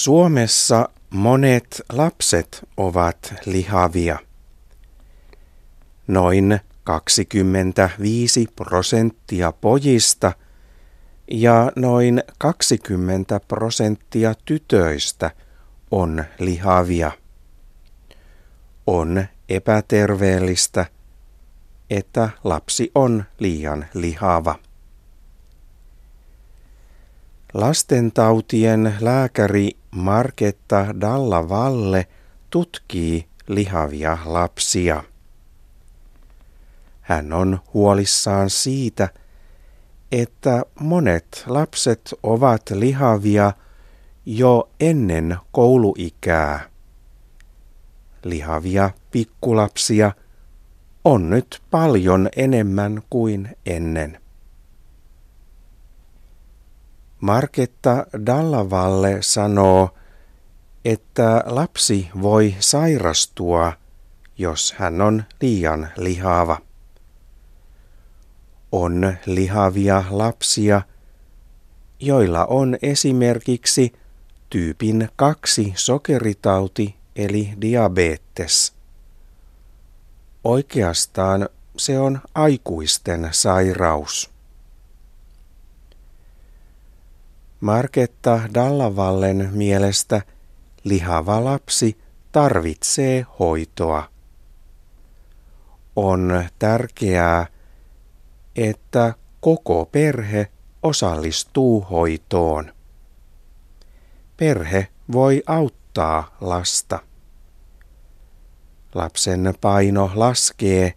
Suomessa monet lapset ovat lihavia. Noin 25 prosenttia pojista ja noin 20 prosenttia tytöistä on lihavia. On epäterveellistä, että lapsi on liian lihava. Lastentautien lääkäri Marketta Dalla Valle tutkii lihavia lapsia. Hän on huolissaan siitä, että monet lapset ovat lihavia jo ennen kouluikää. Lihavia pikkulapsia on nyt paljon enemmän kuin ennen. Marketta Dallavalle sanoo, että lapsi voi sairastua, jos hän on liian lihava. On lihavia lapsia, joilla on esimerkiksi tyypin kaksi sokeritauti eli diabetes. Oikeastaan se on aikuisten sairaus. Marketta Dallavallen mielestä lihava lapsi tarvitsee hoitoa. On tärkeää, että koko perhe osallistuu hoitoon. Perhe voi auttaa lasta. Lapsen paino laskee,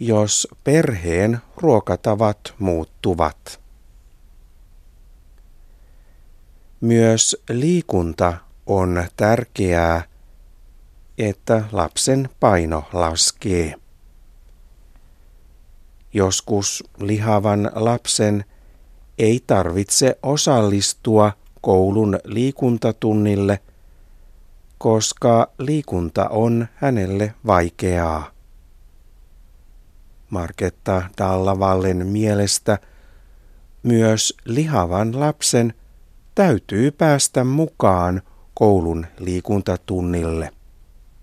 jos perheen ruokatavat muuttuvat. Myös liikunta on tärkeää, että lapsen paino laskee. Joskus lihavan lapsen ei tarvitse osallistua koulun liikuntatunnille, koska liikunta on hänelle vaikeaa. Marketta Dallavallen mielestä myös lihavan lapsen täytyy päästä mukaan koulun liikuntatunnille.